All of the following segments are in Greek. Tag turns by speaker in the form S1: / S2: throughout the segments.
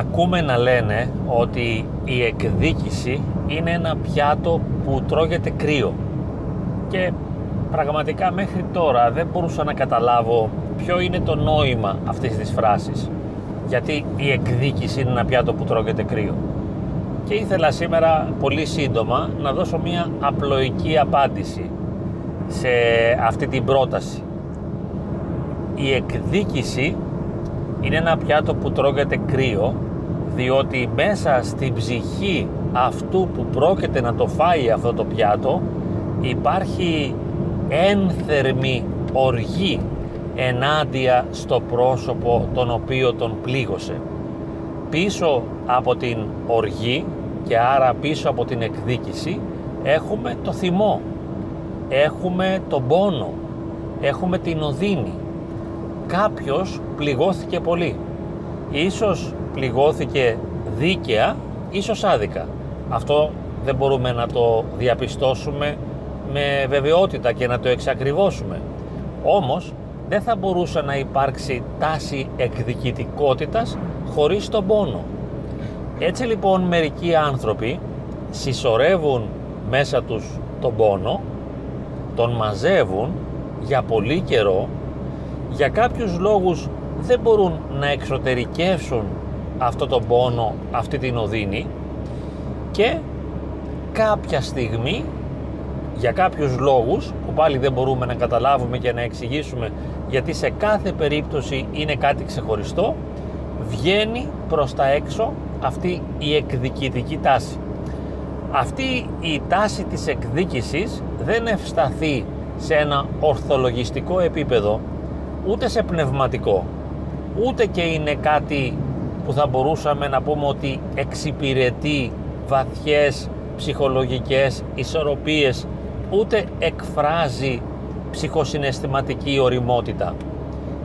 S1: Ακούμε να λένε ότι η εκδίκηση είναι ένα πιάτο που τρώγεται κρύο. Και πραγματικά μέχρι τώρα δεν μπορούσα να καταλάβω ποιο είναι το νόημα αυτής της φράσης. Γιατί η εκδίκηση είναι ένα πιάτο που τρώγεται κρύο. Και ήθελα σήμερα πολύ σύντομα να δώσω μια απλοϊκή απάντηση σε αυτή την πρόταση. Η εκδίκηση είναι ένα πιάτο που τρώγεται κρύο διότι μέσα στην ψυχή αυτού που πρόκειται να το φάει αυτό το πιάτο υπάρχει ένθερμη οργή ενάντια στο πρόσωπο τον οποίο τον πλήγωσε. Πίσω από την οργή και άρα πίσω από την εκδίκηση έχουμε το θυμό, έχουμε τον πόνο, έχουμε την οδύνη. Κάποιος πληγώθηκε πολύ. Ίσως πληγώθηκε δίκαια, ίσως άδικα. Αυτό δεν μπορούμε να το διαπιστώσουμε με βεβαιότητα και να το εξακριβώσουμε. Όμως δεν θα μπορούσε να υπάρξει τάση εκδικητικότητας χωρίς τον πόνο. Έτσι λοιπόν μερικοί άνθρωποι συσσωρεύουν μέσα τους τον πόνο, τον μαζεύουν για πολύ καιρό, για κάποιους λόγους δεν μπορούν να εξωτερικεύσουν αυτό τον πόνο, αυτή την οδύνη και κάποια στιγμή για κάποιους λόγους που πάλι δεν μπορούμε να καταλάβουμε και να εξηγήσουμε γιατί σε κάθε περίπτωση είναι κάτι ξεχωριστό βγαίνει προς τα έξω αυτή η εκδικητική τάση. Αυτή η τάση της εκδίκησης δεν ευσταθεί σε ένα ορθολογιστικό επίπεδο ούτε σε πνευματικό ούτε και είναι κάτι που θα μπορούσαμε να πούμε ότι εξυπηρετεί βαθιές ψυχολογικές ισορροπίες ούτε εκφράζει ψυχοσυναισθηματική οριμότητα.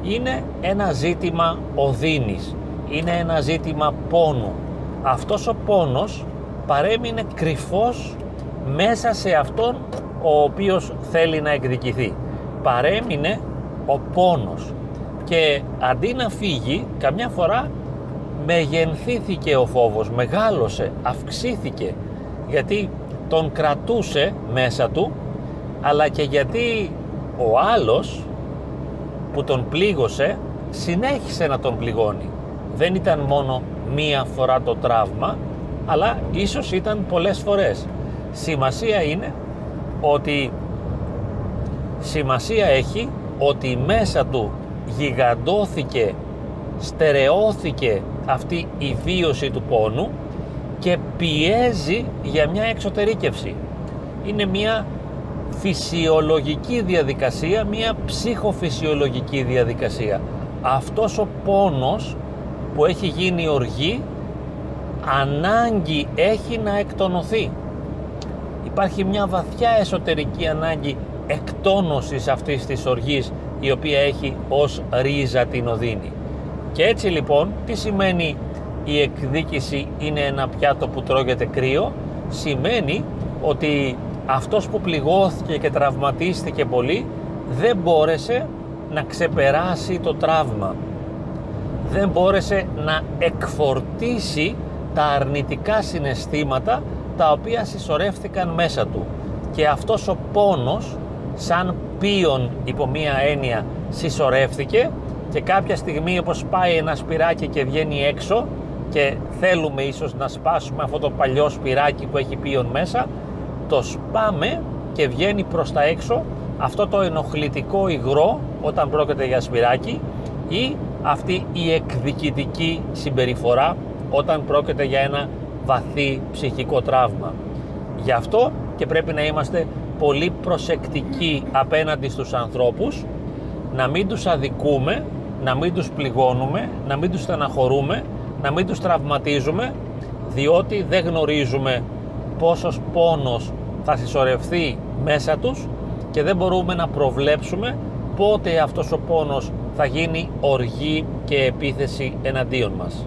S1: Είναι ένα ζήτημα οδύνης, είναι ένα ζήτημα πόνου. Αυτός ο πόνος παρέμεινε κρυφός μέσα σε αυτόν ο οποίος θέλει να εκδικηθεί. Παρέμεινε ο πόνος και αντί να φύγει καμιά φορά μεγενθήθηκε ο φόβος, μεγάλωσε, αυξήθηκε γιατί τον κρατούσε μέσα του αλλά και γιατί ο άλλος που τον πλήγωσε συνέχισε να τον πληγώνει. Δεν ήταν μόνο μία φορά το τραύμα αλλά ίσως ήταν πολλές φορές. Σημασία είναι ότι σημασία έχει ότι μέσα του γιγαντώθηκε, στερεώθηκε αυτή η βίωση του πόνου και πιέζει για μια εξωτερήκευση. Είναι μια φυσιολογική διαδικασία, μια ψυχοφυσιολογική διαδικασία. Αυτός ο πόνος που έχει γίνει οργή ανάγκη έχει να εκτονωθεί. Υπάρχει μια βαθιά εσωτερική ανάγκη εκτόνωσης αυτής της οργής η οποία έχει ως ρίζα την οδύνη. Και έτσι λοιπόν τι σημαίνει η εκδίκηση είναι ένα πιάτο που τρώγεται κρύο; Σημαίνει ότι αυτός που πληγώθηκε και τραυματίστηκε πολύ δεν μπόρεσε να ξεπεράσει το τραύμα. Δεν μπόρεσε να εκφορτήσει τα αρνητικά συναισθήματα τα οποία συσσωρεύτηκαν μέσα του. Και αυτός ο πόνος σαν πίον υπό μία έννοια συσσωρεύτηκε και κάποια στιγμή όπως πάει ένα σπυράκι και βγαίνει έξω και θέλουμε ίσως να σπάσουμε αυτό το παλιό σπυράκι που έχει πίον μέσα το σπάμε και βγαίνει προς τα έξω αυτό το ενοχλητικό υγρό όταν πρόκειται για σπυράκι ή αυτή η εκδικητική συμπεριφορά όταν πρόκειται για ένα βαθύ ψυχικό τραύμα. Γι' αυτό και πρέπει να είμαστε πολύ προσεκτικοί απέναντι στους ανθρώπους, να μην τους αδικούμε, να μην τους πληγώνουμε, να μην τους στεναχωρούμε, να μην τους τραυματίζουμε, διότι δεν γνωρίζουμε πόσος πόνος θα συσσωρευτεί μέσα τους και δεν μπορούμε να προβλέψουμε πότε αυτός ο πόνος θα γίνει οργή και επίθεση εναντίον μας.